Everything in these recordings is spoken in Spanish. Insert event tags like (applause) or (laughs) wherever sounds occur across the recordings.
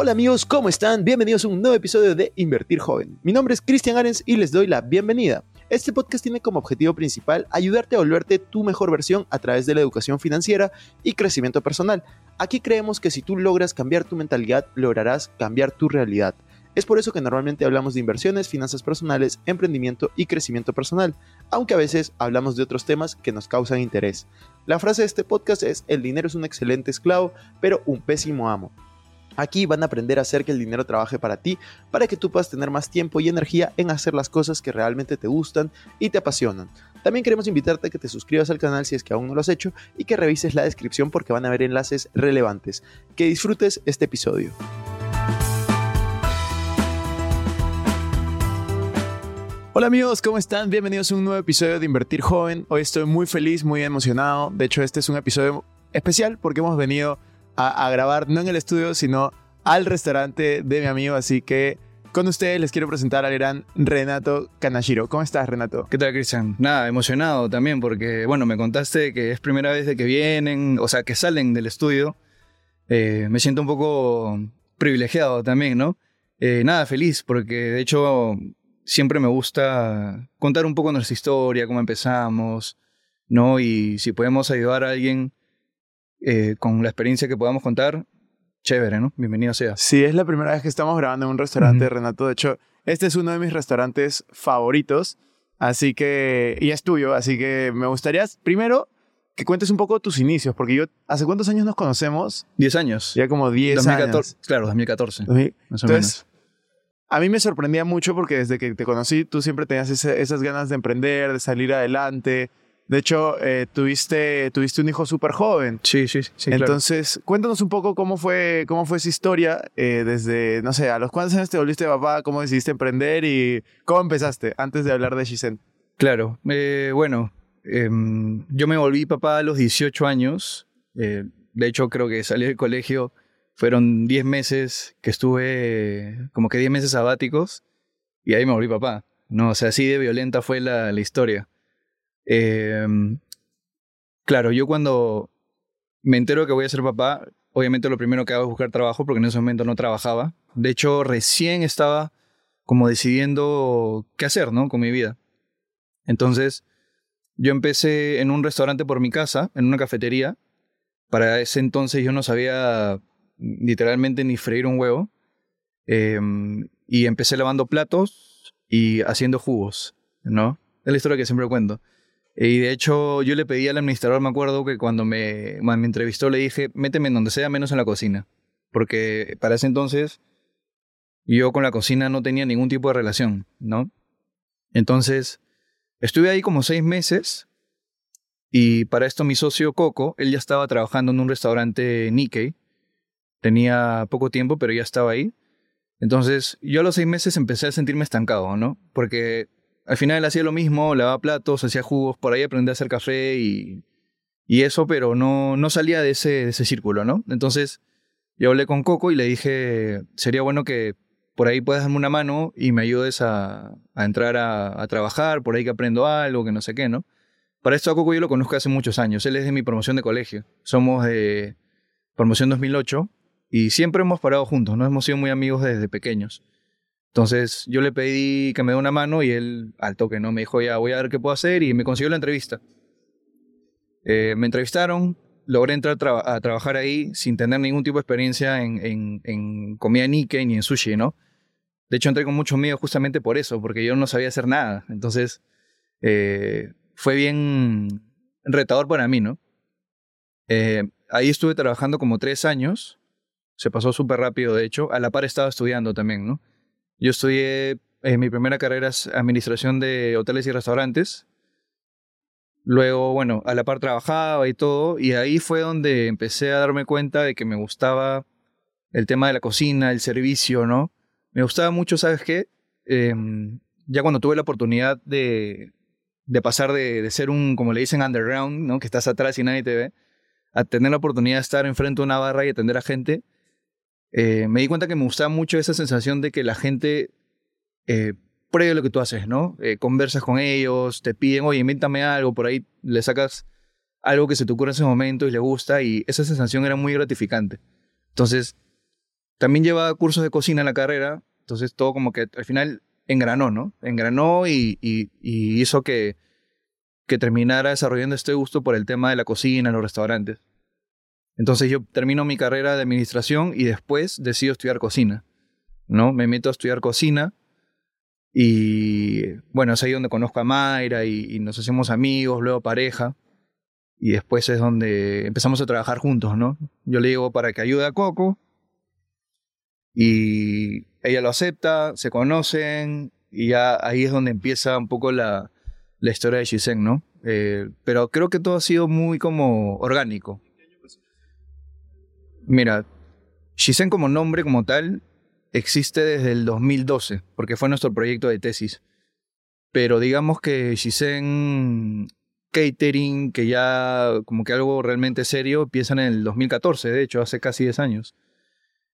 Hola amigos, ¿cómo están? Bienvenidos a un nuevo episodio de Invertir Joven. Mi nombre es Cristian Arens y les doy la bienvenida. Este podcast tiene como objetivo principal ayudarte a volverte tu mejor versión a través de la educación financiera y crecimiento personal. Aquí creemos que si tú logras cambiar tu mentalidad, lograrás cambiar tu realidad. Es por eso que normalmente hablamos de inversiones, finanzas personales, emprendimiento y crecimiento personal, aunque a veces hablamos de otros temas que nos causan interés. La frase de este podcast es, el dinero es un excelente esclavo, pero un pésimo amo. Aquí van a aprender a hacer que el dinero trabaje para ti, para que tú puedas tener más tiempo y energía en hacer las cosas que realmente te gustan y te apasionan. También queremos invitarte a que te suscribas al canal si es que aún no lo has hecho y que revises la descripción porque van a haber enlaces relevantes. Que disfrutes este episodio. Hola amigos, ¿cómo están? Bienvenidos a un nuevo episodio de Invertir Joven. Hoy estoy muy feliz, muy emocionado. De hecho, este es un episodio especial porque hemos venido a, grabar no en el estudio, sino al restaurante de mi amigo. Así que con ustedes les quiero presentar al gran Renato Kanashiro. ¿Cómo estás, Renato? ¿Qué tal, Cristian? Nada, emocionado también porque, bueno, me contaste que es primera vez de que vienen, o sea, que salen del estudio. Eh, me siento un poco privilegiado también, ¿no? Eh, nada, feliz porque de hecho siempre me gusta contar un poco nuestra historia, cómo empezamos, ¿no? Y si podemos ayudar a alguien eh, con la experiencia que podamos contar, chévere, ¿no? Bienvenido sea. Sí, es la primera vez que estamos grabando en un restaurante, Renato. De hecho, este es uno de mis restaurantes favoritos. Así que, y es tuyo, así que me gustaría primero que cuentes un poco tus inicios, porque yo, ¿hace cuántos años nos conocemos? Diez años. Ya como diez años. Claro, 2014. Más o menos. A mí me sorprendía mucho porque desde que te conocí, tú siempre tenías esas ganas de emprender, de salir adelante, de hecho, eh, tuviste, tuviste un hijo súper joven. Sí, sí, sí. Entonces, cuéntanos un poco cómo fue, cómo fue esa historia eh, desde, no sé, a los cuántos años te volviste papá, cómo decidiste emprender y cómo empezaste antes de hablar de Shisen. Claro, eh, bueno, em, yo me volví papá a los 18 años. de hecho, creo que salí del colegio, fueron 10 meses que estuve, como que 10 meses sabáticos, y ahí me volví papá. No, o sea, así de violenta fue la, la historia. Em, claro, yo cuando me entero que voy a ser papá, obviamente lo primero que hago es buscar trabajo porque en ese momento no trabajaba. De hecho, recién estaba como decidiendo qué hacer, ¿no? Con mi vida. Entonces, yo empecé en un restaurante por mi casa, en una cafetería. Para ese entonces yo no sabía literalmente ni freír un huevo. Em, y empecé lavando platos y haciendo jugos, ¿no? Es la historia que siempre cuento. Y de hecho, yo le pedí al administrador, me acuerdo que cuando me, me entrevistó le dije, méteme en donde sea, menos en la cocina. Porque para ese entonces yo con la cocina no tenía ningún tipo de relación, ¿no? Entonces, estuve ahí como seis meses y para esto mi socio Coco, él ya estaba trabajando en un restaurante Nikkei. Tenía poco tiempo, pero ya estaba ahí. Entonces, yo a los seis meses empecé a sentirme estancado, ¿no? Porque al final hacía lo mismo, lavaba platos, hacía jugos, por ahí aprendí a hacer café y, eso, pero no, salía de ese, círculo, ¿no? Entonces yo hablé con Coco y le dije, sería bueno que por ahí puedas darme una mano y me ayudes a, entrar a, a, trabajar, por ahí que aprendo algo, que no sé qué, ¿no? Para esto a Coco yo lo conozco hace muchos años, él es de mi promoción de colegio, somos de promoción 2008 y siempre hemos parado juntos, ¿no? Hemos sido muy amigos desde pequeños. Entonces yo le pedí que me dé una mano y él al toque, ¿no? Me dijo, ya voy a ver qué puedo hacer y me consiguió la entrevista. Eh, me entrevistaron, logré entrar a trabajar ahí sin tener ningún tipo de experiencia en, en, comida Nikkei ni en sushi, ¿no? De hecho entré con mucho miedo justamente por eso, porque yo no sabía hacer nada. Entonces eh, fue bien retador para mí, ¿no? Eh, ahí estuve trabajando como tres años, se pasó súper rápido de hecho, a la par estaba estudiando también, ¿no? Yo estudié, eh, mi primera carrera es administración de hoteles y restaurantes. Luego, bueno, a la par trabajaba y todo, y ahí fue donde empecé a darme cuenta de que me gustaba el tema de la cocina, el servicio, ¿no? Me gustaba mucho, ¿sabes qué? Em, ya cuando tuve la oportunidad de, de pasar de, de, ser un, como le dicen, underground, ¿no? Que estás atrás y nadie te ve, a tener la oportunidad de estar enfrente de una barra y atender a gente, eh, me di cuenta que me gustaba mucho esa sensación de que la gente eh, lo que tú haces, ¿no? Eh, conversas con ellos, te piden, oye, invéntame algo, por ahí le sacas algo que se te ocurre en ese momento y le gusta, y esa sensación era muy gratificante. Entonces, también llevaba cursos de cocina en la carrera, entonces todo como que al final engranó, ¿no? Engranó y, y, y hizo que, que terminara desarrollando este gusto por el tema de la cocina, los restaurantes. Entonces yo termino mi carrera de administración y después decido estudiar cocina, ¿no? Me meto a estudiar cocina y bueno, es ahí donde conozco a Mayra y, nos hacemos amigos, luego pareja. Y después es donde empezamos a trabajar juntos, ¿no? Yo le digo para que ayude a Coco. Y ella lo acepta, se conocen. Y ya ahí es donde empieza un poco la, historia de Shisen, ¿no? Eh, pero creo que todo ha sido muy como orgánico. Mira, Shisen como nombre, como tal, existe desde el 2012, porque fue nuestro proyecto de tesis. Pero digamos que Shisen Catering, que ya como que algo realmente serio, empieza en el 2014, de hecho, hace casi 10 años.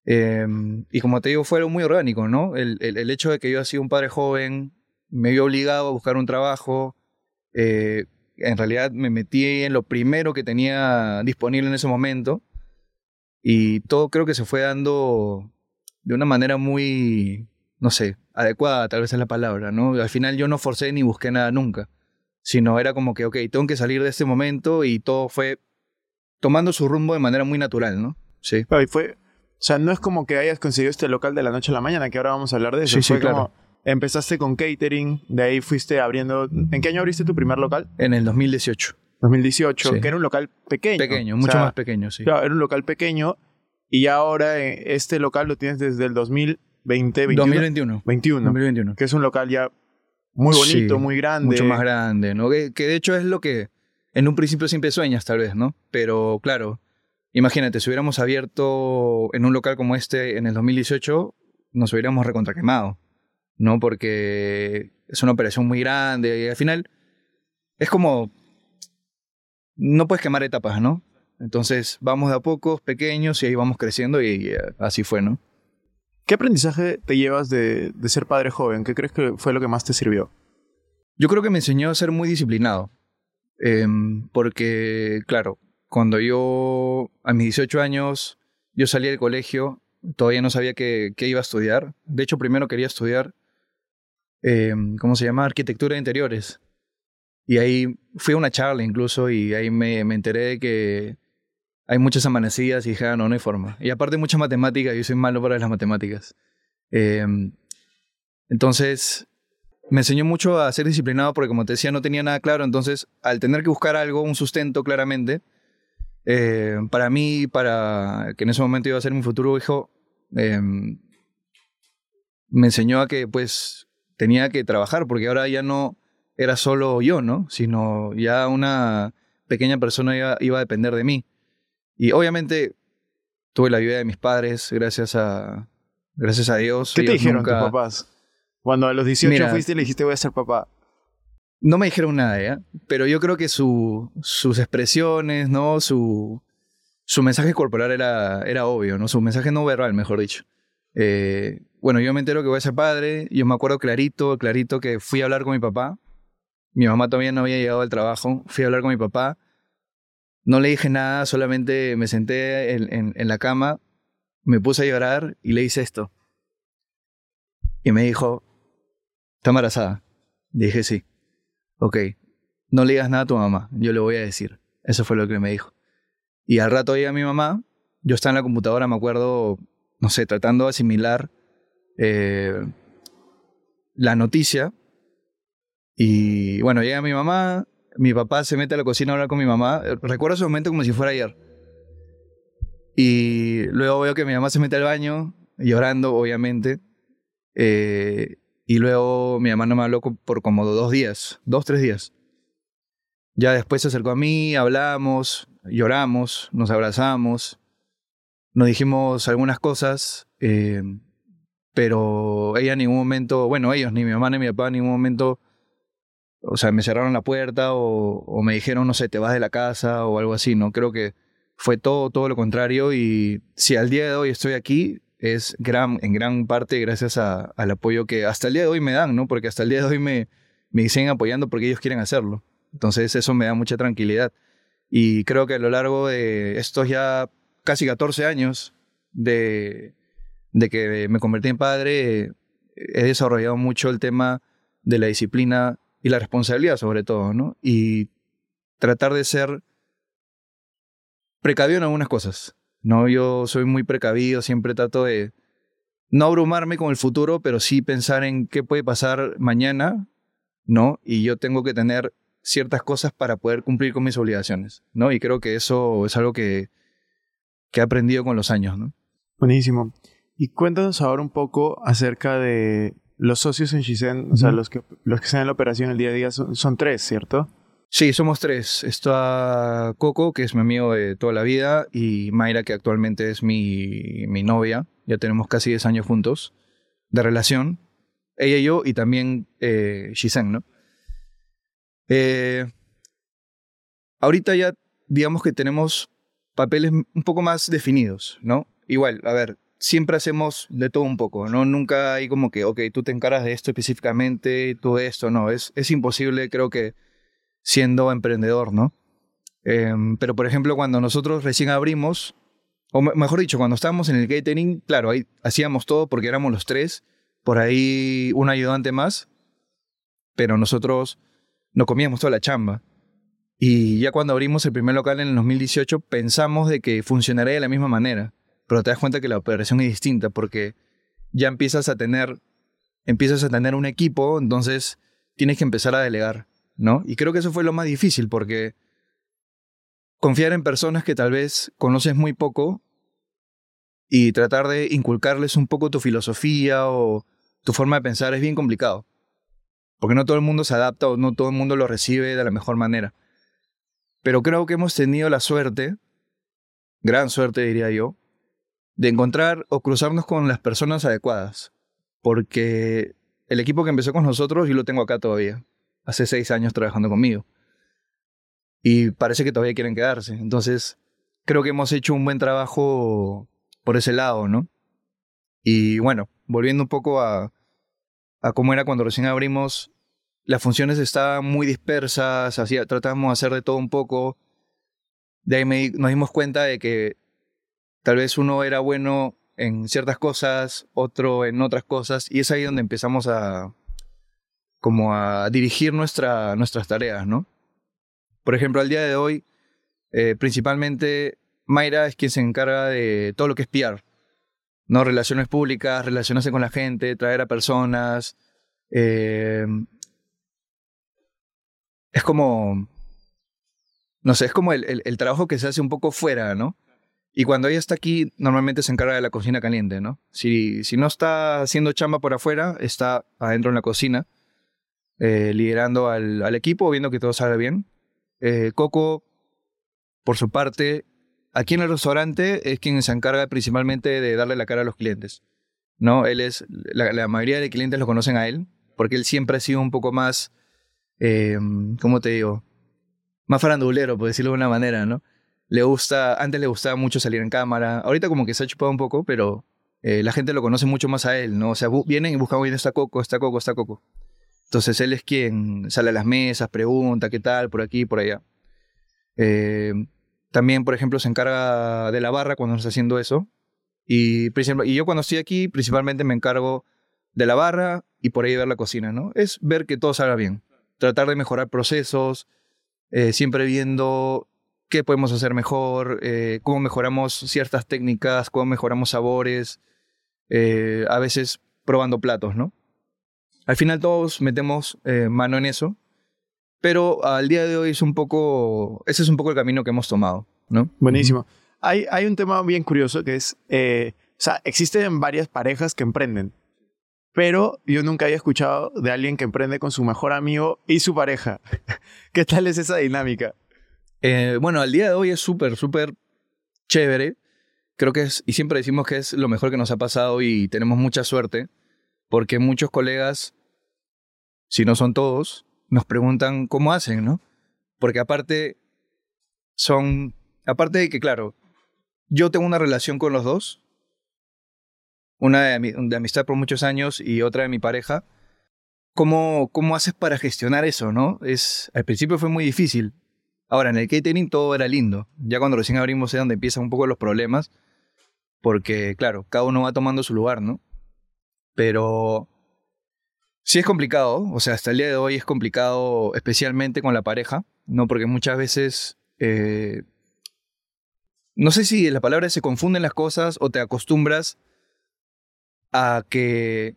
Em, y como te digo, fue muy orgánico, ¿no? El, el, hecho de que yo haya sido un padre joven, me vio obligado a buscar un trabajo. Eh, en realidad me metí en lo primero que tenía disponible en ese momento. Y todo creo que se fue dando de una manera muy, no sé, adecuada tal vez es la palabra, ¿no? Al final yo no forcé ni busqué nada nunca, sino era como que, ok, tengo que salir de este momento y todo fue tomando su rumbo de manera muy natural, ¿no? Sí. y fue, o sea, no es como que hayas conseguido este local de la noche a la mañana, que ahora vamos a hablar de eso. Sí, fue sí, claro. como, empezaste con catering, de ahí fuiste abriendo, ¿en qué año abriste tu primer local? En el 2018. 2018, Sí. que era un local pequeño. Pequeño, O mucho sea, más pequeño, sí. Claro, era un local pequeño y ahora eh, este local lo tienes desde el 2020, 21, 2021. 21, 2021. que es un local ya muy bonito, Sí, muy grande. Mucho más grande, ¿no? Que, que de hecho es lo que en un principio siempre sueñas, tal vez, ¿no? Pero claro, imagínate, si hubiéramos abierto en un local como este en el 2018, nos hubiéramos recontraquemado, ¿no? Porque es una operación muy grande y al final es como. No puedes quemar etapas, ¿no? Entonces vamos de a pocos, pequeños, y ahí vamos creciendo y eh, así fue, ¿no? ¿Qué aprendizaje te llevas de, de ser padre joven? ¿Qué crees que fue lo que más te sirvió? Yo creo que me enseñó a ser muy disciplinado. Em, porque, claro, cuando yo, a mis 18 años, yo salí del colegio, todavía no sabía qué, qué iba a estudiar. De hecho, primero quería estudiar, em, ¿cómo se llama? Arquitectura de interiores. Y ahí fui a una charla incluso y ahí me, me enteré de que hay muchas amanecidas y dije, ah, no, no hay forma. Y aparte mucha matemática, yo soy malo para las matemáticas. Em, entonces, me enseñó mucho a ser disciplinado porque, como te decía, no tenía nada claro. Entonces, al tener que buscar algo, un sustento claramente, eh, para mí, para que en ese momento iba a ser mi futuro hijo, eh, me enseñó a que pues tenía que trabajar porque ahora ya no era solo yo, ¿no? Sino ya una pequeña persona iba, iba a depender de mí. Y obviamente tuve la ayuda de mis padres, gracias a, gracias a Dios. ¿Qué te dijeron nunca- tus papás? Cuando a los 18 Mira. fuiste y le dijiste voy a ser papá. No me dijeron nada, ¿ya? Pero yo creo que su, sus expresiones, ¿no? Su, su mensaje corporal era, era obvio, ¿no? Su mensaje no verbal, mejor dicho. Eh, bueno, yo me entero que voy a ser padre. Yo me acuerdo clarito, clarito que fui a hablar con mi papá. Mi mamá todavía no había llegado al trabajo. Fui a hablar con mi papá. No le dije nada, solamente me senté en, la cama, me puse a llorar y le hice esto. Y me dijo, ¿está embarazada? Dije sí. Ok, no le digas nada a tu mamá, yo le voy a decir. Eso fue lo que me dijo. Y al rato llega mi mamá, yo estaba en la computadora, me acuerdo, no sé, tratando de asimilar eh, la noticia. Y bueno, llega mi mamá, mi papá se mete a la cocina a hablar con mi mamá. Eh, Recuerdo ese momento como si fuera ayer. Y luego veo que mi mamá se mete al baño, llorando, obviamente. Eh, y luego mi mamá no me habló por como dos días, dos, tres días. Ya después se acercó a mí, hablamos, lloramos, nos abrazamos, nos dijimos algunas cosas, eh, pero ella en ningún momento, bueno, ellos, ni mi mamá ni mi papá en ningún momento, o sea, me cerraron la puerta o, me dijeron, no sé, te vas de la casa o algo así, ¿no? Creo que fue todo, todo lo contrario y si al día de hoy estoy aquí, es gran, en gran parte gracias al apoyo que hasta el día de hoy me dan, ¿no? Porque hasta el día de hoy me, me siguen apoyando porque ellos quieren hacerlo. Entonces eso me da mucha tranquilidad. Y creo que a lo largo de estos ya casi 14 años de, de que me convertí en padre, he desarrollado mucho el tema de la disciplina y la responsabilidad sobre todo, ¿no? Y tratar de ser precavido en algunas cosas, ¿no? Yo soy muy precavido, siempre trato de no abrumarme con el futuro, pero sí pensar en qué puede pasar mañana, ¿no? Y yo tengo que tener ciertas cosas para poder cumplir con mis obligaciones, ¿no? Y creo que eso es algo que, que he aprendido con los años, ¿no? Buenísimo. Y cuéntanos ahora un poco acerca de los socios en Shisen, o sea, los que, los que están en la operación el día a día son, son tres, ¿cierto? Sí, somos tres. Está Coco, que es mi amigo de toda la vida, y Mayra, que actualmente es mi, mi novia. Ya tenemos casi 10 años juntos de relación. Ella y yo, y también eh, Shisen, ¿no? Eh, ahorita ya, digamos que tenemos papeles un poco más definidos, ¿no? Igual, a ver, siempre hacemos de todo un poco, ¿no? Nunca hay como que, ok, tú te encaras de esto específicamente, tú de esto, no, es, es imposible, creo que, siendo emprendedor, ¿no? Em, pero, por ejemplo, cuando nosotros recién abrimos, o mejor dicho, cuando estábamos en el catering, claro, ahí hacíamos todo porque éramos los tres, por ahí un ayudante más, pero nosotros no comíamos toda la chamba. Y ya cuando abrimos el primer local en el 2018 pensamos de que funcionaría de la misma manera, pero te das cuenta que la operación es distinta porque ya empiezas a tener empiezas a tener un equipo, entonces tienes que empezar a delegar, ¿no? Y creo que eso fue lo más difícil porque confiar en personas que tal vez conoces muy poco y tratar de inculcarles un poco tu filosofía o tu forma de pensar es bien complicado. Porque no todo el mundo se adapta o no todo el mundo lo recibe de la mejor manera. Pero creo que hemos tenido la suerte, gran suerte diría yo, de encontrar o cruzarnos con las personas adecuadas. Porque el equipo que empezó con nosotros yo lo tengo acá todavía. Hace seis años trabajando conmigo. Y parece que todavía quieren quedarse. Entonces, creo que hemos hecho un buen trabajo por ese lado, ¿no? Y bueno, volviendo un poco a, a cómo era cuando recién abrimos, las funciones estaban muy dispersas, hacía, tratamos de hacer de todo un poco. De ahí nos dimos cuenta de que tal vez uno era bueno en ciertas cosas, otro en otras cosas, y es ahí donde empezamos a como a dirigir nuestra, nuestras tareas, ¿no? Por ejemplo, al día de hoy, eh, principalmente Mayra es quien se encarga de todo lo que es PR, ¿no? Relaciones públicas, relacionarse con la gente, traer a personas, eh, es como, no sé, es como el, el, trabajo que se hace un poco fuera, ¿no? Y cuando ella está aquí, normalmente se encarga de la cocina caliente, ¿no? Si, si no está haciendo chamba por afuera, está adentro en la cocina, eh, liderando al, al, equipo, viendo que todo salga bien. Eh, Coco, por su parte, aquí en el restaurante es quien se encarga principalmente de darle la cara a los clientes, ¿no? Él es, la, mayoría de clientes lo conocen a él, porque él siempre ha sido un poco más eh, ¿cómo te digo? Más farandulero, por decirlo de una manera, ¿no? Le gusta, antes le gustaba mucho salir en cámara, ahorita como que se ha chupado un poco, pero eh, la gente lo conoce mucho más a él, ¿no? O sea, vienen y buscan, oye, está Coco, está Coco, está Coco. Entonces él es quien sale a las mesas, pregunta qué tal, por aquí, por allá. Eh, también, por ejemplo, se encarga de la barra cuando está haciendo eso. Y, y yo cuando estoy aquí, principalmente me encargo de la barra y por ahí ver la cocina, ¿no? Es ver que todo salga bien tratar de mejorar procesos, eh, siempre viendo qué podemos hacer mejor, eh, cómo mejoramos ciertas técnicas, cómo mejoramos sabores, eh, a veces probando platos, ¿no? Al final todos metemos mano en eso, pero al día de hoy es un poco, ese es un poco el camino que hemos tomado, ¿no? Buenísimo. Hay, hay un tema bien curioso que es, o sea, existen varias parejas que emprenden pero yo nunca había escuchado de alguien que emprende con su mejor amigo y su pareja. (laughs) ¿Qué tal es esa dinámica? Eh, bueno, al día de hoy es súper, súper chévere. Creo que es, y siempre decimos que es lo mejor que nos ha pasado y tenemos mucha suerte, porque muchos colegas, si no son todos, nos preguntan cómo hacen, ¿no? Porque aparte son, aparte de que, claro, yo tengo una relación con los dos, una de, amistad por muchos años y otra de mi pareja. ¿Cómo, ¿Cómo haces para gestionar eso, no? Es, al principio fue muy difícil. Ahora, en el catering todo era lindo. Ya cuando recién abrimos es donde empiezan un poco los problemas. porque, claro, cada uno va tomando su lugar, ¿no? Pero sí es complicado, o sea, hasta el día de hoy es complicado, especialmente con la pareja, ¿no? Porque muchas veces, eh, no sé si la palabra se confunden las cosas o te acostumbras a que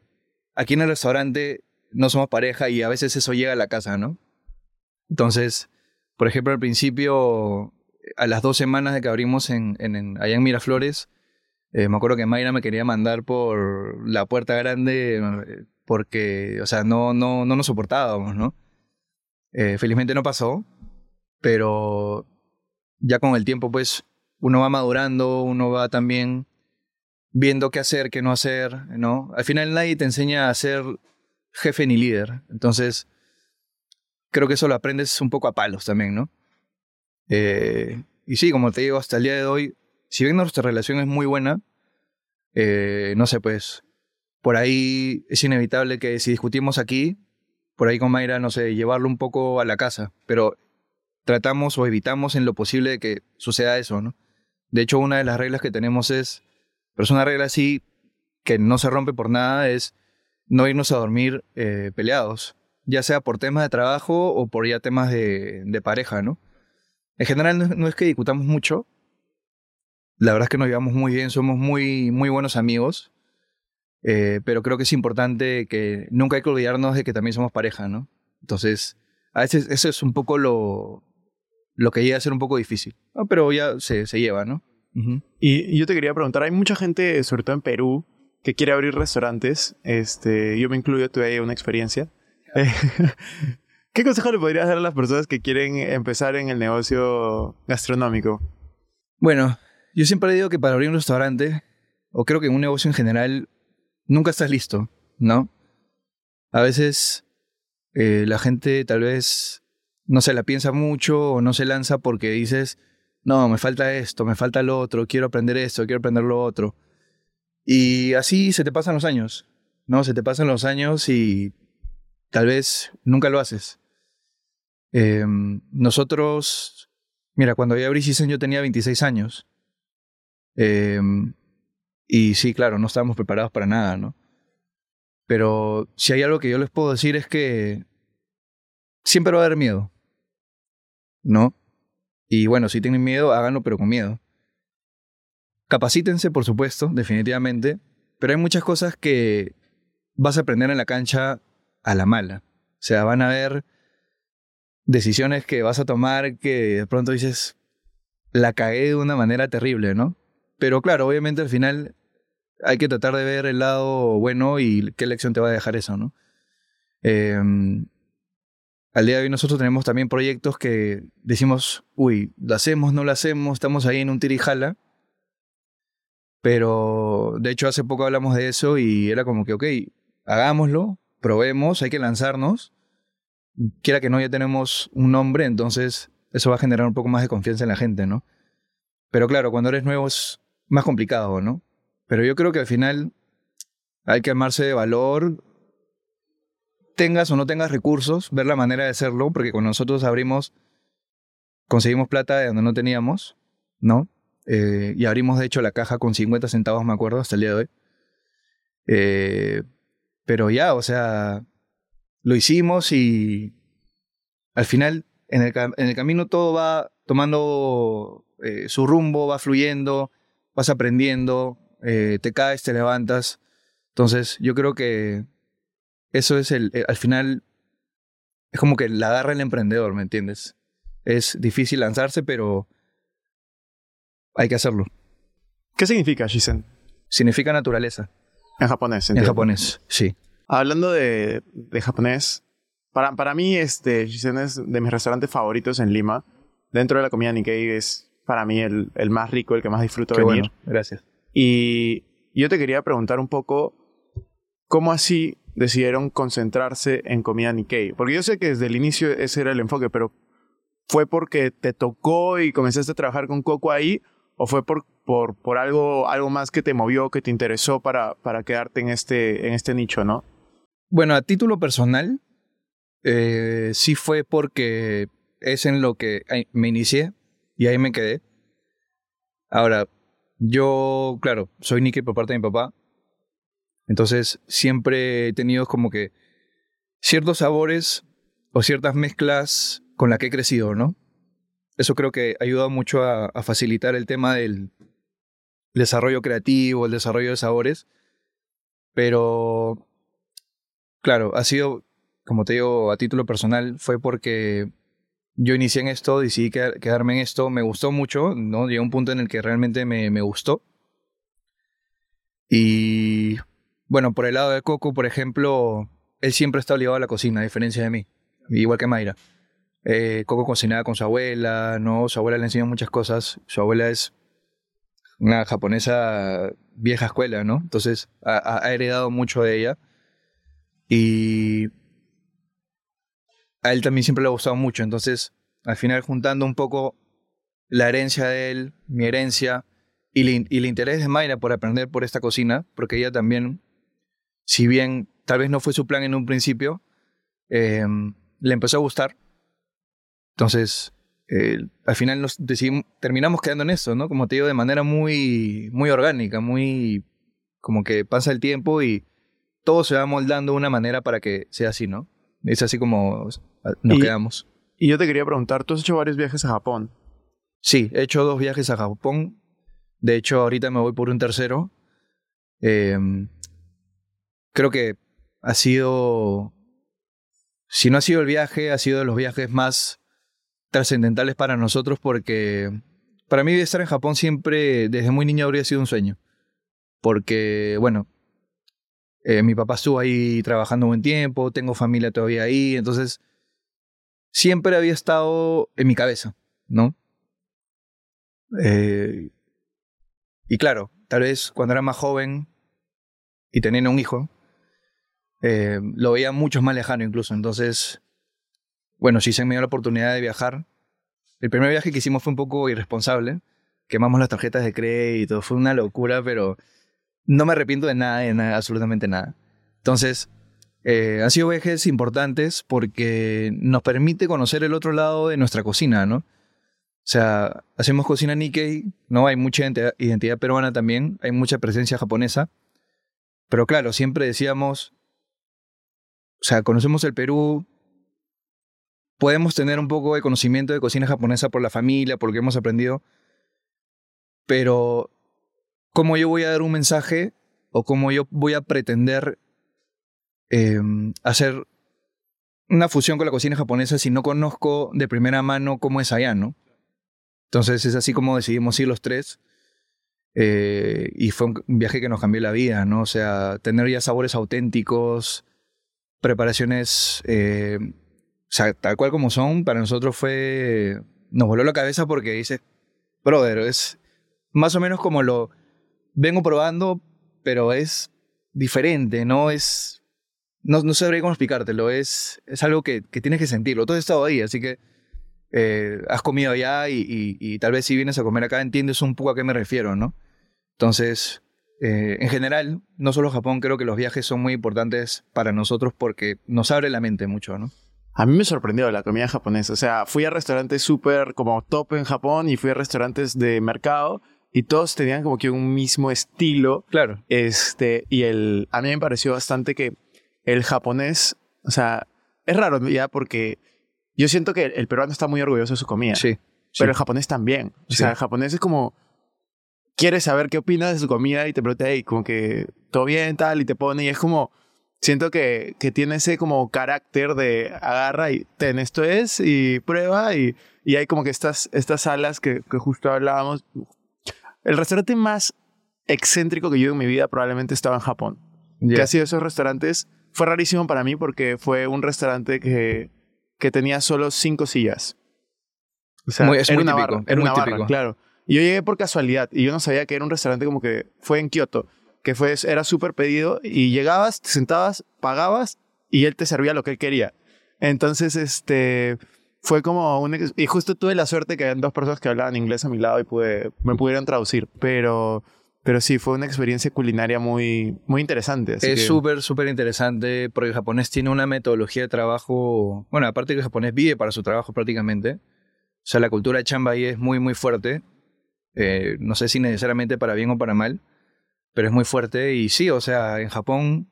aquí en el restaurante no somos pareja y a veces eso llega a la casa, ¿no? Entonces, por ejemplo, al principio, a las dos semanas de que abrimos en, en, allá en Miraflores, eh, me acuerdo que Mayra me quería mandar por la puerta grande eh, porque, o sea, no, no, no nos soportábamos, ¿no? Eh, felizmente no pasó, pero ya con el tiempo, pues, uno va madurando, uno va también viendo qué hacer, qué no hacer, ¿no? Al final nadie te enseña a ser jefe ni líder, entonces creo que eso lo aprendes un poco a palos también, ¿no? Eh, y sí, como te digo, hasta el día de hoy, si bien nuestra relación es muy buena, eh, no sé, pues por ahí es inevitable que si discutimos aquí, por ahí con Mayra, no sé, llevarlo un poco a la casa, pero tratamos o evitamos en lo posible que suceda eso, ¿no? De hecho, una de las reglas que tenemos es, pero es una regla así que no se rompe por nada, es no irnos a dormir eh, peleados, ya sea por temas de trabajo o por ya temas de, pareja, ¿no? En general no, es que discutamos mucho. La verdad es que nos llevamos muy bien, somos muy, muy buenos amigos. Eh, pero creo que es importante que nunca hay que olvidarnos de que también somos pareja, ¿no? Entonces, a veces eso es un poco lo, lo que llega a ser un poco difícil. pero ya se, se lleva, ¿no? y, yo te quería preguntar, hay mucha gente, sobre todo en Perú, que quiere abrir restaurantes. Este, yo me incluyo, tuve ahí una experiencia. (laughs) ¿Qué consejo le podrías dar a las personas que quieren empezar en el negocio gastronómico? Bueno, yo siempre digo que para abrir un restaurante, o creo que en un negocio en general, nunca estás listo, ¿no? A veces eh, la gente tal vez no se la piensa mucho o no se lanza porque dices, no, me falta esto, me falta lo otro, quiero aprender esto, quiero aprender lo otro. Y así se te pasan los años, ¿no? Se te pasan los años y tal vez nunca lo haces. Em, nosotros, mira, cuando yo abrí yo tenía 26 años. Em, y sí, claro, no estábamos preparados para nada, ¿no? Pero si hay algo que yo les puedo decir es que siempre va a haber miedo, ¿no? Y bueno, si tienen miedo, háganlo, pero con miedo. Capacítense, por supuesto, definitivamente, pero hay muchas cosas que vas a aprender en la cancha a la mala. O sea, van a ver decisiones que vas a tomar que de pronto dices, la cagué de una manera terrible, ¿no? Pero claro, obviamente al final hay que tratar de ver el lado bueno y qué lección te va a dejar eso, ¿no? Em, al día de hoy nosotros tenemos también proyectos que decimos, uy, lo hacemos, no lo hacemos, estamos ahí en un tirijala. Pero de hecho hace poco hablamos de eso y era como que, ok, hagámoslo, probemos, hay que lanzarnos quiera que no, ya tenemos un nombre, entonces eso va a generar un poco más de confianza en la gente, ¿no? Pero claro, cuando eres nuevo es más complicado, ¿no? Pero yo creo que al final hay que amarse de valor, tengas o no tengas recursos, ver la manera de hacerlo, porque cuando nosotros abrimos, conseguimos plata de donde no teníamos, ¿no? Eh, y abrimos de hecho la caja con 50 centavos, me acuerdo, hasta el día de hoy. Eh, pero ya, o sea, lo hicimos y al final en el, en el camino todo va tomando eh, su rumbo, va fluyendo, vas aprendiendo, eh, te caes, te levantas. Entonces yo creo que eso es el, al final, es como que la agarra el emprendedor, ¿me entiendes? Es difícil lanzarse, pero hay que hacerlo. ¿Qué significa Shisen? Significa naturaleza. En japonés, En japonés, sí. Hablando de, de japonés, para, para mí este Shisen es de mis restaurantes favoritos en Lima. Dentro de la comida Nikkei es para mí el, el más rico, el que más disfruto Qué venir. Bueno, gracias. Y yo te quería preguntar un poco, ¿cómo así decidieron concentrarse en comida Nikkei? Porque yo sé que desde el inicio ese era el enfoque, pero ¿fue porque te tocó y comenzaste a trabajar con Coco ahí? ¿O fue por, por, por algo, algo más que te movió, que te interesó para, para quedarte en este, en este nicho, no? Bueno, a título personal, eh, sí fue porque es en lo que me inicié y ahí me quedé. Ahora, yo, claro, soy Nikkei por parte de mi papá. Entonces siempre he tenido como que ciertos sabores o ciertas mezclas con las que he crecido, ¿no? Eso creo que ha ayudado mucho a facilitar el tema del desarrollo creativo, el desarrollo de sabores. Pero, claro, ha sido, como te digo, a título personal, fue porque yo inicié en esto, decidí quedarme en esto, me gustó mucho, ¿no? Llegó un punto en el que realmente me, me gustó. Y bueno, por el lado de Coco, por ejemplo, él siempre está ligado a la cocina, a diferencia de mí, igual que Mayra. Eh, Coco cocinaba con su abuela, ¿no? Su abuela le enseñó muchas cosas. Su abuela es una japonesa vieja escuela, ¿no? Entonces ha, heredado mucho de ella. Y a él también siempre le ha gustado mucho. Entonces, al final, juntando un poco la herencia de él, mi herencia y, el interés de Mayra por aprender por esta cocina, porque ella también, si bien tal vez no fue su plan en un principio, em, le empezó a gustar. Entonces, eh, al final nos decidimos, terminamos quedando en eso, ¿no? Como te digo, de manera muy, muy orgánica, muy como que pasa el tiempo y todo se va moldando de una manera para que sea así, ¿no? Es así como nos quedamos. Y yo te quería preguntar, tú has hecho varios viajes a Japón. Sí, he hecho dos viajes a Japón. De hecho, ahorita me voy por un tercero. Em, creo que ha sido, si no ha sido el viaje, ha sido de los viajes más trascendentales para nosotros porque para mí estar en Japón siempre, desde muy niño, habría sido un sueño. Porque, bueno, eh, mi papá estuvo ahí trabajando buen tiempo, tengo familia todavía ahí, entonces siempre había estado en mi cabeza, ¿no? Eh, y claro, tal vez cuando era más joven y teniendo un hijo, eh, lo veía mucho más lejano incluso. Entonces, bueno, sí se me dio la oportunidad de viajar. El primer viaje que hicimos fue un poco irresponsable. Quemamos las tarjetas de crédito, fue una locura, pero no me arrepiento de nada, de nada, absolutamente nada. Entonces, eh, han sido viajes importantes porque nos permite conocer el otro lado de nuestra cocina, ¿no? O sea, hacemos cocina Nikkei, ¿no? Hay mucha identidad peruana también, hay mucha presencia japonesa. Pero claro, siempre decíamos, o sea, conocemos el Perú, podemos tener un poco de conocimiento de cocina japonesa por la familia, por lo que hemos aprendido, pero ¿cómo yo voy a dar un mensaje o cómo yo voy a pretender Em, hacer una fusión con la cocina japonesa si no conozco de primera mano cómo es allá, ¿no? Entonces es así como decidimos ir los tres. Eh, y fue un viaje que nos cambió la vida, ¿no? O sea, tener ya sabores auténticos, preparaciones, eh, sea, tal cual como son, para nosotros fue, nos voló la cabeza porque dice, brother, es más o menos como lo vengo probando, pero es diferente, ¿no? Es no, no cómo explicártelo, es, es algo que, que tienes que sentirlo. Todo has estado ahí, así que eh, has comido allá y, y, tal vez si vienes a comer acá entiendes un poco a qué me refiero, ¿no? Entonces, eh, en general, no solo Japón, creo que los viajes son muy importantes para nosotros porque nos abre la mente mucho, ¿no? A mí me sorprendió la comida japonesa. O sea, fui a restaurantes súper como top en Japón y fui a restaurantes de mercado y todos tenían como que un mismo estilo. Claro. Este, y el, a mí me pareció bastante que el japonés, o sea, es raro ya porque yo siento que el peruano está muy orgulloso de su comida. Sí. Pero el japonés también. O sea, el japonés es como, quiere saber qué opinas de su comida y te pregunta, hey, como que todo bien, tal, y te pone, y es como, siento que, que tiene ese como carácter de agarra y ten, esto es, y prueba, y, y hay como que estas, estas salas que, que justo hablábamos. El restaurante más excéntrico que yo en mi vida probablemente estaba en Japón. Que ha sido esos restaurantes fue rarísimo para mí porque fue un restaurante que, que tenía solo cinco sillas. O sea, era una barra, era una barra, claro. Y yo llegué por casualidad y yo no sabía que era un restaurante como que fue en Kioto, que fue, era súper pedido y llegabas, te sentabas, pagabas y él te servía lo que él quería. Entonces, este, fue como un... Y justo tuve la suerte que habían dos personas que hablaban inglés a mi lado y pude, me pudieron traducir, pero pero sí, fue una experiencia culinaria muy, muy interesante. es súper, súper interesante porque el japonés tiene una metodología de trabajo, bueno, aparte que el japonés vive para su trabajo prácticamente. O sea, la cultura de chamba ahí es muy, muy fuerte. Eh, no sé si necesariamente para bien o para mal, pero es muy fuerte. Y sí, o sea, en Japón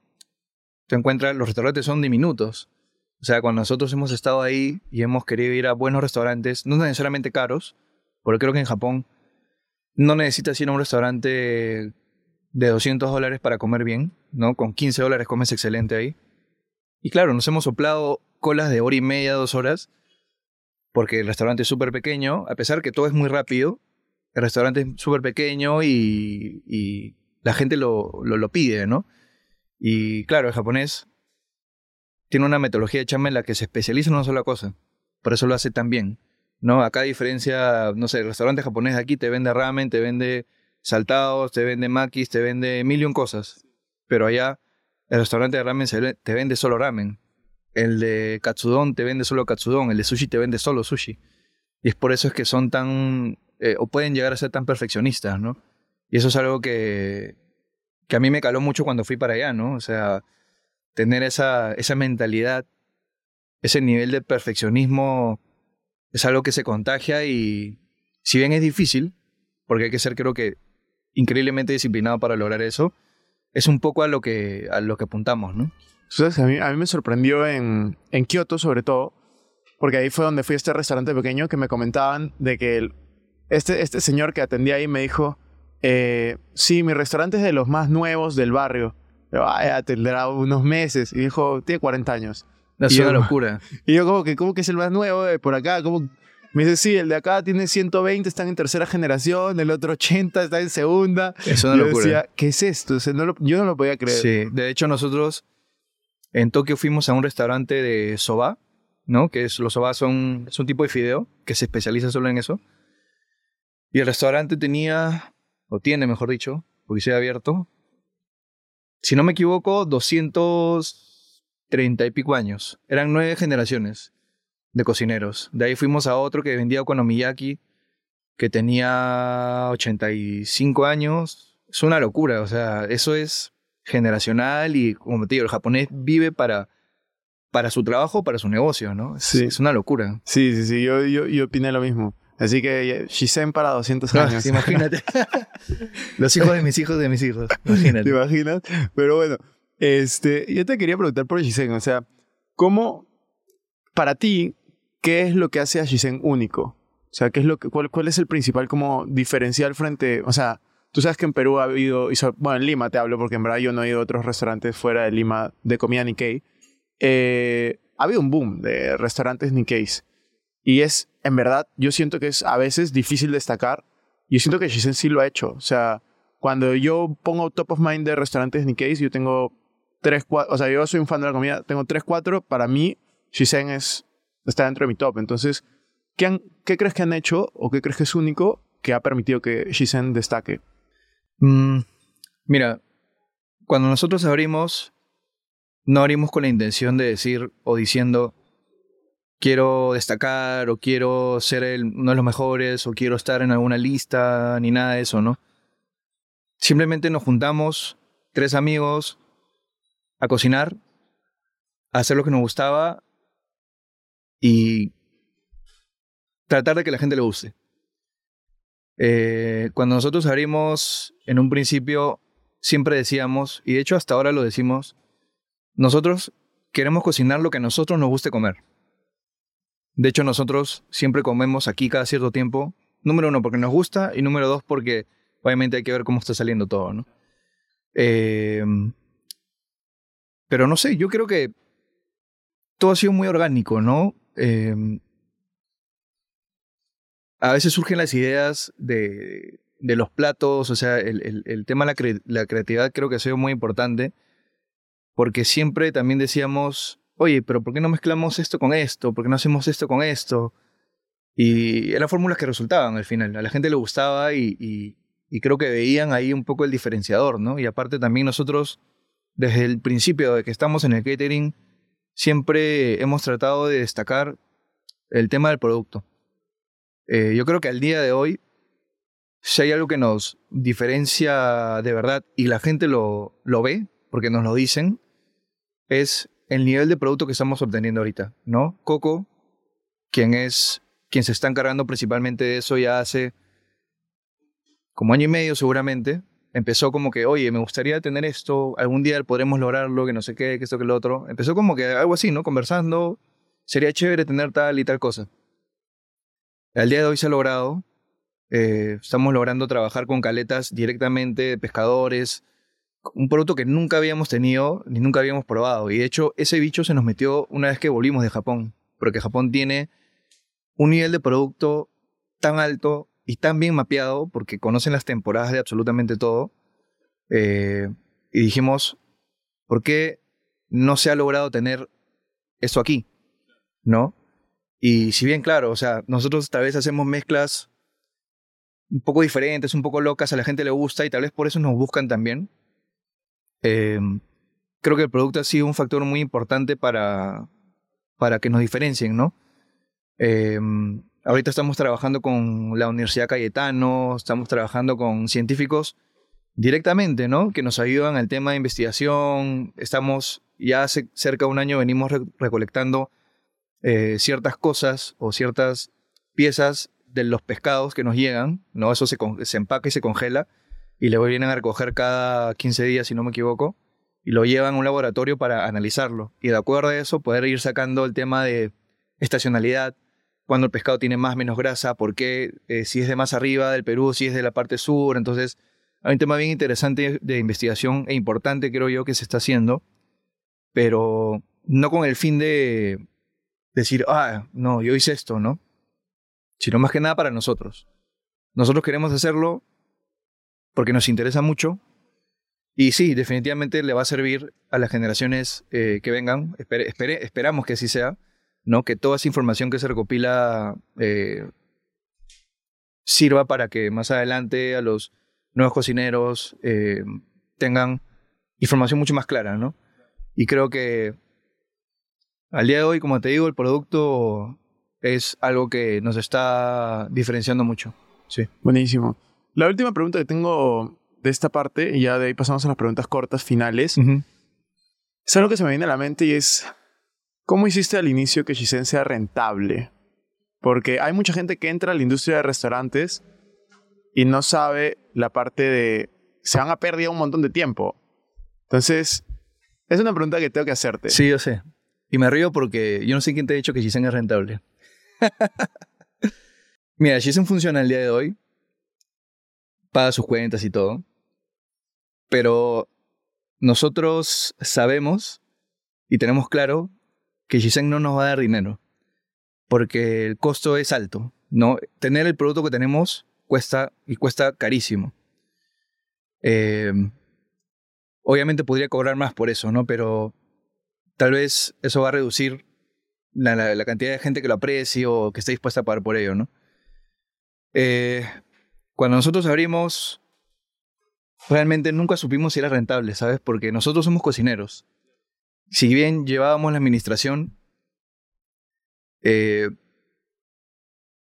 te encuentras, los restaurantes son diminutos. O sea, cuando nosotros hemos estado ahí y hemos querido ir a buenos restaurantes, no necesariamente caros, porque creo que en Japón no necesitas ir a un restaurante de 200 dólares para comer bien, ¿no? Con 15 dólares comes excelente ahí. Y claro, nos hemos soplado colas de hora y media, dos horas, porque el restaurante es súper pequeño, a pesar que todo es muy rápido, el restaurante es súper pequeño y, la gente lo, lo, pide, ¿no? Y claro, el japonés tiene una metodología de chamba en la que se especializa en una sola cosa, por eso lo hace tan bien, ¿no? Acá a diferencia, no sé, el restaurante japonés de aquí te vende ramen, te vende saltados, te vende makis, te vende mil y un cosas, pero allá el restaurante de ramen te vende solo ramen. El de katsudon te vende solo katsudon. El de sushi te vende solo sushi. Y es por eso es que son tan, eh, o pueden llegar a ser tan perfeccionistas, ¿no? Y eso es algo que, que a mí me caló mucho cuando fui para allá, ¿no? O sea, tener esa, esa mentalidad, ese nivel de perfeccionismo es algo que se contagia y si bien es difícil, porque hay que ser creo que increíblemente disciplinado para lograr eso, es un poco a lo que, a lo que apuntamos, ¿no? ¿Sabes? A mí, a mí me sorprendió en, en Kioto, sobre todo, porque ahí fue donde fui a este restaurante pequeño que me comentaban de que este, este señor que atendía ahí me dijo, eh, sí, mi restaurante es de los más nuevos del barrio. Vaya, tendrá unos meses. Y dijo, tiene 40 años. Es una locura. (laughs) Y yo como que, ¿cómo que es el más nuevo de por acá? ¿Cómo, me dice, sí, el de acá tiene 120, están en tercera generación, el otro 80 está en segunda. Es una locura. Decía, ¿qué es esto? yo no lo podía creer. Sí, de hecho nosotros en Tokio fuimos a un restaurante de soba, ¿no? Que es, los soba son es un tipo de fideo que se especializa solo en eso. Y el restaurante tenía, o tiene mejor dicho, porque se ha abierto, si no me equivoco, 230 y pico años. Eran nueve generaciones de cocineros. De ahí fuimos a otro que vendía okonomiyaki, que tenía 85 años. Es una locura, o sea, eso es generacional y, como te digo, el japonés vive para, para su trabajo, para su negocio, ¿no? Es, sí. es una locura. Sí, sí, sí, yo, yo, yo opiné lo mismo. Así que Shisen para 200 ah, años. imagínate. (laughs) Los hijos de mis hijos de mis hijos. Imagínate. ¿Te imaginas? Pero bueno, este, yo te quería preguntar por Shisen, o sea, ¿cómo para ti ¿qué es lo que hace a Shisen único? O sea, ¿qué es lo que, cuál, cuál es el principal como diferencial frente, o sea, tú sabes que en Perú ha habido, bueno, en Lima te hablo porque en verdad yo no he ido a otros restaurantes fuera de Lima de comida Nikkei. Eh, ha habido un boom de restaurantes Nikkeis. Y es, en verdad, yo siento que es a veces difícil destacar. Yo siento que Shisen sí lo ha hecho. O sea, cuando yo pongo top of mind de restaurantes Nikkeis, yo tengo tres, cuatro, o sea, yo soy un fan de la comida, tengo tres, cuatro. Para mí, Shisen es está dentro de mi top. Entonces, ¿qué, ¿qué, crees que han hecho o qué crees que es único que ha permitido que Shisen destaque? Mm, mira, cuando nosotros abrimos, no abrimos con la intención de decir o diciendo quiero destacar o quiero ser uno de los mejores o quiero estar en alguna lista ni nada de eso, ¿no? Simplemente nos juntamos, tres amigos, a cocinar, a hacer lo que nos gustaba y tratar de que la gente le guste. Eh, cuando nosotros abrimos, en un principio siempre decíamos, y de hecho hasta ahora lo decimos, nosotros queremos cocinar lo que a nosotros nos guste comer. De hecho, nosotros siempre comemos aquí cada cierto tiempo. Número uno, porque nos gusta, y número dos, porque obviamente hay que ver cómo está saliendo todo, ¿no? Eh, pero no sé, yo creo que todo ha sido muy orgánico, ¿no? Em, a veces surgen las ideas de, de los platos, o sea, el, el, tema de la, creatividad creo que ha sido muy importante, porque siempre también decíamos, oye, pero ¿por qué no mezclamos esto con esto? ¿Por qué no hacemos esto con esto? Y eran fórmulas que resultaban al final, a la gente le gustaba y, y, creo que veían ahí un poco el diferenciador, ¿no? Y aparte también nosotros, desde el principio de que estamos en el catering, siempre hemos tratado de destacar el tema del producto. Eh, yo creo que al día de hoy, si hay algo que nos diferencia de verdad y la gente lo ve, porque nos lo dicen, es el nivel de producto que estamos obteniendo ahorita, ¿no? Coco, quien es quien se está encargando principalmente de eso ya hace como año y medio seguramente, empezó como que, oye, me gustaría tener esto, algún día podremos lograrlo, que no sé qué, que esto, que lo otro. Empezó como que algo así, ¿no? Conversando, sería chévere tener tal y tal cosa. Al día de hoy se ha logrado. Eh, estamos logrando trabajar con caletas directamente de pescadores, un producto que nunca habíamos tenido ni nunca habíamos probado. Y de hecho, ese bicho se nos metió una vez que volvimos de Japón, porque Japón tiene un nivel de producto tan alto y tan bien mapeado porque conocen las temporadas de absolutamente todo. Eh, y dijimos, ¿por qué no se ha logrado tener eso aquí? ¿No? Y si bien, claro, o sea, nosotros tal vez hacemos mezclas un poco diferentes, un poco locas, a la gente le gusta y tal vez por eso nos buscan también. Eh, creo que el producto ha sido un factor muy importante para, para que nos diferencien, ¿no? Eh, Ahorita estamos trabajando con la Universidad Cayetano, estamos trabajando con científicos directamente, ¿no? Que nos ayudan al tema de investigación. Estamos ya hace cerca de un año venimos recolectando eh, ciertas cosas o ciertas piezas de los pescados que nos llegan, ¿no? Eso se, se empaca y se congela y luego vienen a recoger cada 15 días, si no me equivoco, y lo llevan a un laboratorio para analizarlo. Y de acuerdo a eso, poder ir sacando el tema de estacionalidad, cuando el pescado tiene más o menos grasa, por qué, eh, si es de más arriba del Perú, si es de la parte sur. Entonces, hay un tema bien interesante de investigación e importante, creo yo, que se está haciendo, pero no con el fin de decir, ah, no, yo hice esto, ¿no? Sino más que nada para nosotros. Nosotros queremos hacerlo porque nos interesa mucho y sí, definitivamente le va a servir a las generaciones eh, que vengan. esperamos que así sea ¿no? Que toda esa información que se recopila eh, sirva para que más adelante a los nuevos cocineros eh, tengan información mucho más clara, ¿no? Y creo que al día de hoy, como te digo, el producto es algo que nos está diferenciando mucho. Sí. Buenísimo. La última pregunta que tengo de esta parte, y ya de ahí pasamos a las preguntas cortas finales, es algo que se me viene a la mente y es ¿Cómo hiciste al inicio que Shisen sea rentable? Porque hay mucha gente que entra a la industria de restaurantes y no sabe la parte de... Se van a perder un montón de tiempo. Entonces, es una pregunta que tengo que hacerte. Sí, yo sé. Y me río porque yo no sé quién te ha dicho que Shisen es rentable. (laughs) Mira, Shisen funciona el día de hoy. Paga sus cuentas y todo. Pero nosotros sabemos y tenemos claro que Shisen no nos va a dar dinero, porque el costo es alto. ¿no? Tener el producto que tenemos cuesta y cuesta carísimo. Em, obviamente podría cobrar más por eso, ¿no? Pero tal vez eso va a reducir la, cantidad de gente que lo aprecie o que esté dispuesta a pagar por ello, ¿no? Eh, cuando nosotros abrimos, realmente nunca supimos si era rentable, ¿sabes? Porque nosotros somos cocineros si bien llevábamos la administración, eh,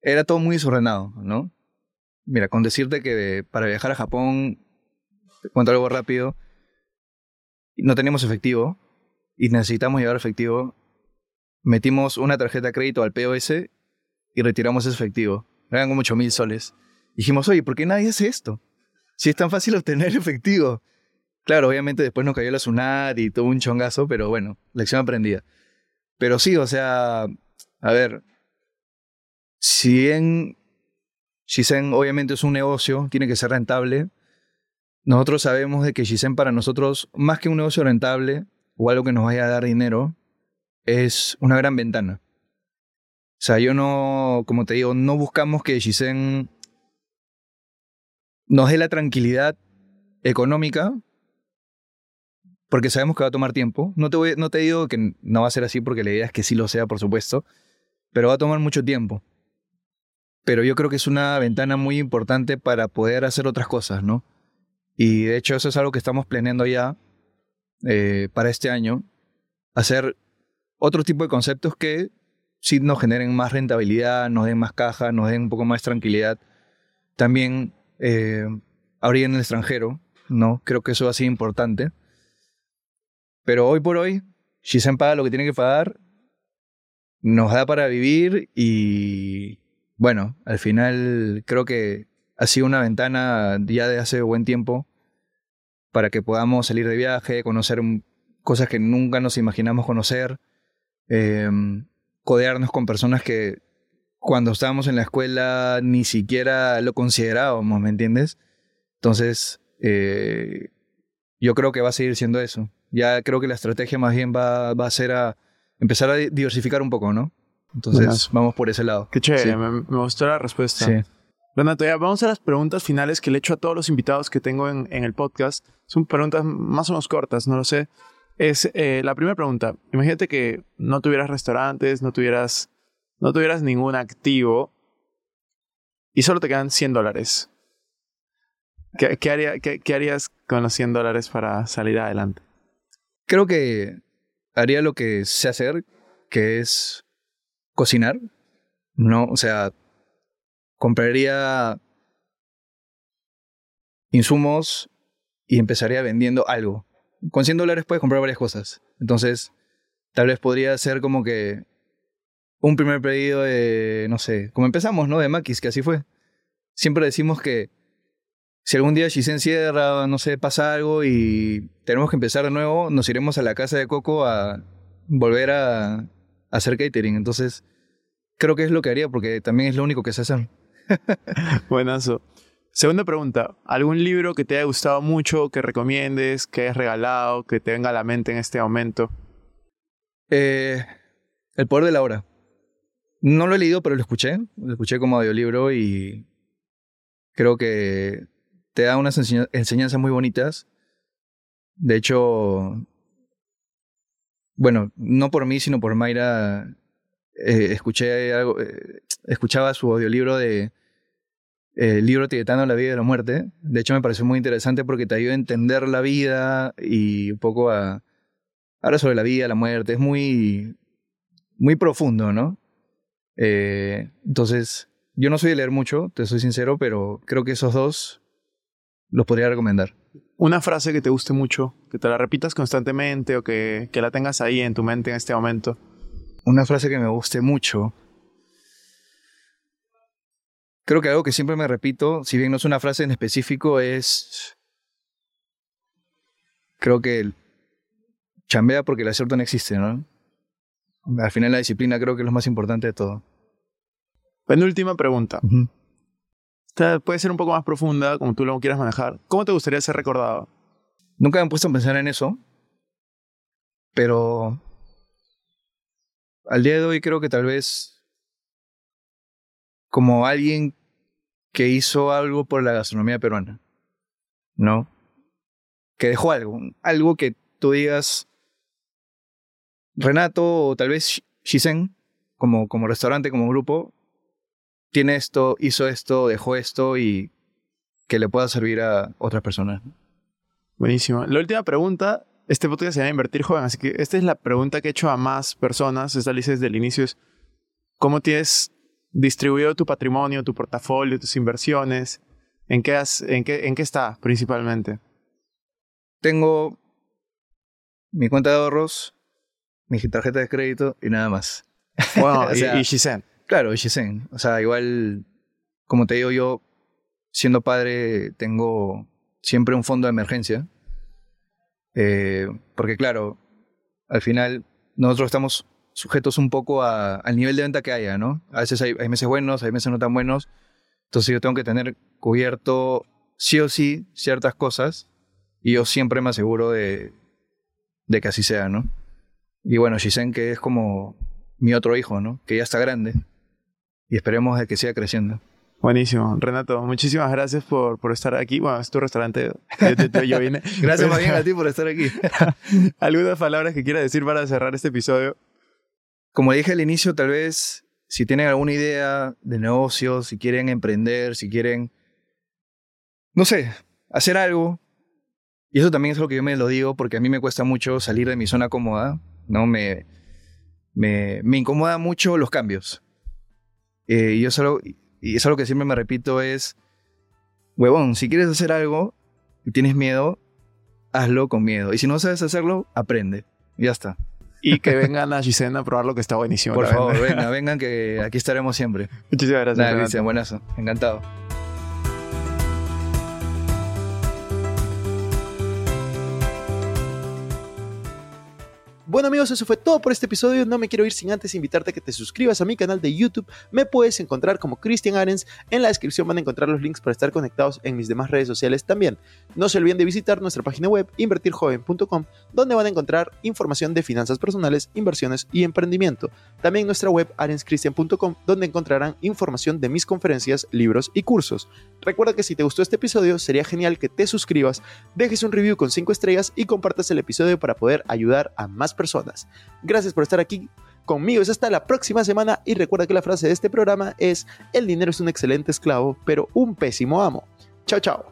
era todo muy desordenado, ¿no? Mira, con decirte que para viajar a Japón, te cuento algo rápido, no teníamos efectivo y necesitamos llevar efectivo. Metimos una tarjeta de crédito al POS y retiramos ese efectivo. Eran como 8 mil soles. Dijimos, oye, ¿por qué nadie hace esto? Si es tan fácil obtener (laughs) efectivo. Claro, obviamente después nos cayó la SUNAT y todo un chongazo, pero bueno, lección aprendida. Pero sí, o sea, a ver, si bien Shisen obviamente es un negocio, tiene que ser rentable, nosotros sabemos de que Shisen para nosotros, más que un negocio rentable o algo que nos vaya a dar dinero, es una gran ventana. O sea, yo no, como te digo, no buscamos que Shisen nos dé la tranquilidad económica porque sabemos que va a tomar tiempo. No te, voy, no te digo que no va a ser así porque la idea es que sí lo sea, por supuesto, pero va a tomar mucho tiempo. Pero yo creo que es una ventana muy importante para poder hacer otras cosas, ¿no? Y de hecho eso es algo que estamos planeando ya eh, para este año, hacer otro tipo de conceptos que sí nos generen más rentabilidad, nos den más caja, nos den un poco más tranquilidad. También eh, abrir en el extranjero, ¿no? Creo que eso va a ser importante. Pero hoy por hoy, Shisen paga lo que tiene que pagar, nos da para vivir y bueno, al final creo que ha sido una ventana ya de hace buen tiempo para que podamos salir de viaje, conocer cosas que nunca nos imaginamos conocer, em, codearnos con personas que cuando estábamos en la escuela ni siquiera lo considerábamos, ¿me entiendes? Entonces, eh, yo creo que va a seguir siendo eso. Ya creo que la estrategia más bien va, va a ser a empezar a diversificar un poco, ¿no? Entonces, vamos por ese lado. Qué chévere, me, gustó la respuesta. Sí. Renato, ya vamos a las preguntas finales que le echo a todos los invitados que tengo en, en el podcast. Son preguntas más o menos cortas, no lo sé. Es eh, la primera pregunta. Imagínate que no tuvieras restaurantes, no tuvieras, no tuvieras ningún activo y solo te quedan 100 dólares. ¿Qué, qué, haría, qué, ¿Qué harías con los 100 dólares para salir adelante? Creo que haría lo que sé hacer, que es cocinar. No, o sea, compraría insumos y empezaría vendiendo algo. Con 100 dólares puedes comprar varias cosas. Entonces, tal vez podría ser como que un primer pedido de, no sé, como empezamos, ¿no? De Maquis, que así fue. Siempre decimos que si algún día Shisen cierra, no sé, pasa algo y tenemos que empezar de nuevo, nos iremos a la casa de Coco a volver a, hacer catering. Entonces, creo que es lo que haría porque también es lo único que se hace. (laughs) Buenazo. Segunda pregunta, ¿algún libro que te haya gustado mucho, que recomiendes, que hayas regalado, que te venga a la mente en este momento? Eh, el poder de la hora. No lo he leído, pero lo escuché. Lo escuché como audiolibro y creo que te da unas enseñanzas muy bonitas. De hecho, bueno, no por mí, sino por Mayra, eh, escuché algo, eh, escuchaba su audiolibro de el libro tibetano La vida y la muerte. De hecho, me pareció muy interesante porque te ayuda a entender la vida y un poco a hablar sobre la vida, la muerte. Es muy, muy profundo, ¿no? Eh, entonces, yo no soy de leer mucho, te soy sincero, pero creo que esos dos los podría recomendar. Una frase que te guste mucho, que te la repitas constantemente o que, que la tengas ahí en tu mente en este momento. Una frase que me guste mucho. Creo que algo que siempre me repito, si bien no es una frase en específico, es. Creo que chambea porque el acierto no existe, ¿no? Al final la disciplina creo que es lo más importante de todo. Penúltima pregunta puede ser un poco más profunda, como tú lo quieras manejar. ¿Cómo te gustaría ser recordado? Nunca me he puesto a pensar en eso, pero al día de hoy creo que tal vez como alguien que hizo algo por la gastronomía peruana, ¿no? Que dejó algo, algo que tú digas, Renato o tal vez Shisen, como, como restaurante, como grupo, tiene esto, hizo esto, dejó esto y que le pueda servir a otras personas. Buenísimo. La última pregunta, este podcast se llama Invertir Joven, así que esta es la pregunta que he hecho a más personas, esta lista desde el inicio es, ¿cómo tienes distribuido tu patrimonio, tu portafolio, tus inversiones? ¿En qué, en qué, en qué está principalmente? Tengo mi cuenta de ahorros, mi tarjeta de crédito y nada más. Bueno, (laughs) y, y Claro, Shisen. O sea, igual, como te digo yo, siendo padre, tengo siempre un fondo de emergencia. Eh, porque claro, al final nosotros estamos sujetos un poco al nivel de venta que haya, ¿no? A veces hay, meses buenos, hay meses no tan buenos. Entonces yo tengo que tener cubierto sí o sí ciertas cosas y yo siempre me aseguro de, de que así sea, ¿no? Y bueno, Shisen que es como mi otro hijo, ¿no? Que ya está grande y esperemos de que siga creciendo. Buenísimo. Renato, muchísimas gracias por, por estar aquí. Bueno, es tu restaurante. Yo vine. (laughs) gracias más bien a ti (laughs) por estar aquí. (laughs) ¿Algunas palabras que quieras decir para cerrar este episodio? Como dije al inicio, tal vez si tienen alguna idea de negocio, si quieren emprender, si quieren, no sé, hacer algo. Y eso también es lo que yo me lo digo porque a mí me cuesta mucho salir de mi zona cómoda. ¿no? Me, me, me incomoda mucho los cambios. Eh, y, yo solo, y eso es lo que siempre me repito es, huevón, si quieres hacer algo y tienes miedo, hazlo con miedo. Y si no sabes hacerlo, aprende. Ya está. Y que vengan a Gisena a probar lo que está buenísimo. Por favor, vengan, (laughs) vengan que aquí estaremos siempre. Muchísimas gracias. Nada, buenazo. Encantado. Bueno amigos, eso fue todo por este episodio. No me quiero ir sin antes invitarte a que te suscribas a mi canal de YouTube. Me puedes encontrar como Christian Arens. En la descripción van a encontrar los links para estar conectados en mis demás redes sociales también. No se olviden de visitar nuestra página web invertirjoven.com, donde van a encontrar información de finanzas personales, inversiones y emprendimiento. También nuestra web arenschristian.com, donde encontrarán información de mis conferencias, libros y cursos. Recuerda que si te gustó este episodio, sería genial que te suscribas, dejes un review con 5 estrellas y compartas el episodio para poder ayudar a más personas. Gracias por estar aquí conmigo. Es hasta la próxima semana y recuerda que la frase de este programa es, el dinero es un excelente esclavo, pero un pésimo amo. Chao, chao.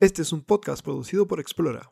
Este es un podcast producido por Explora.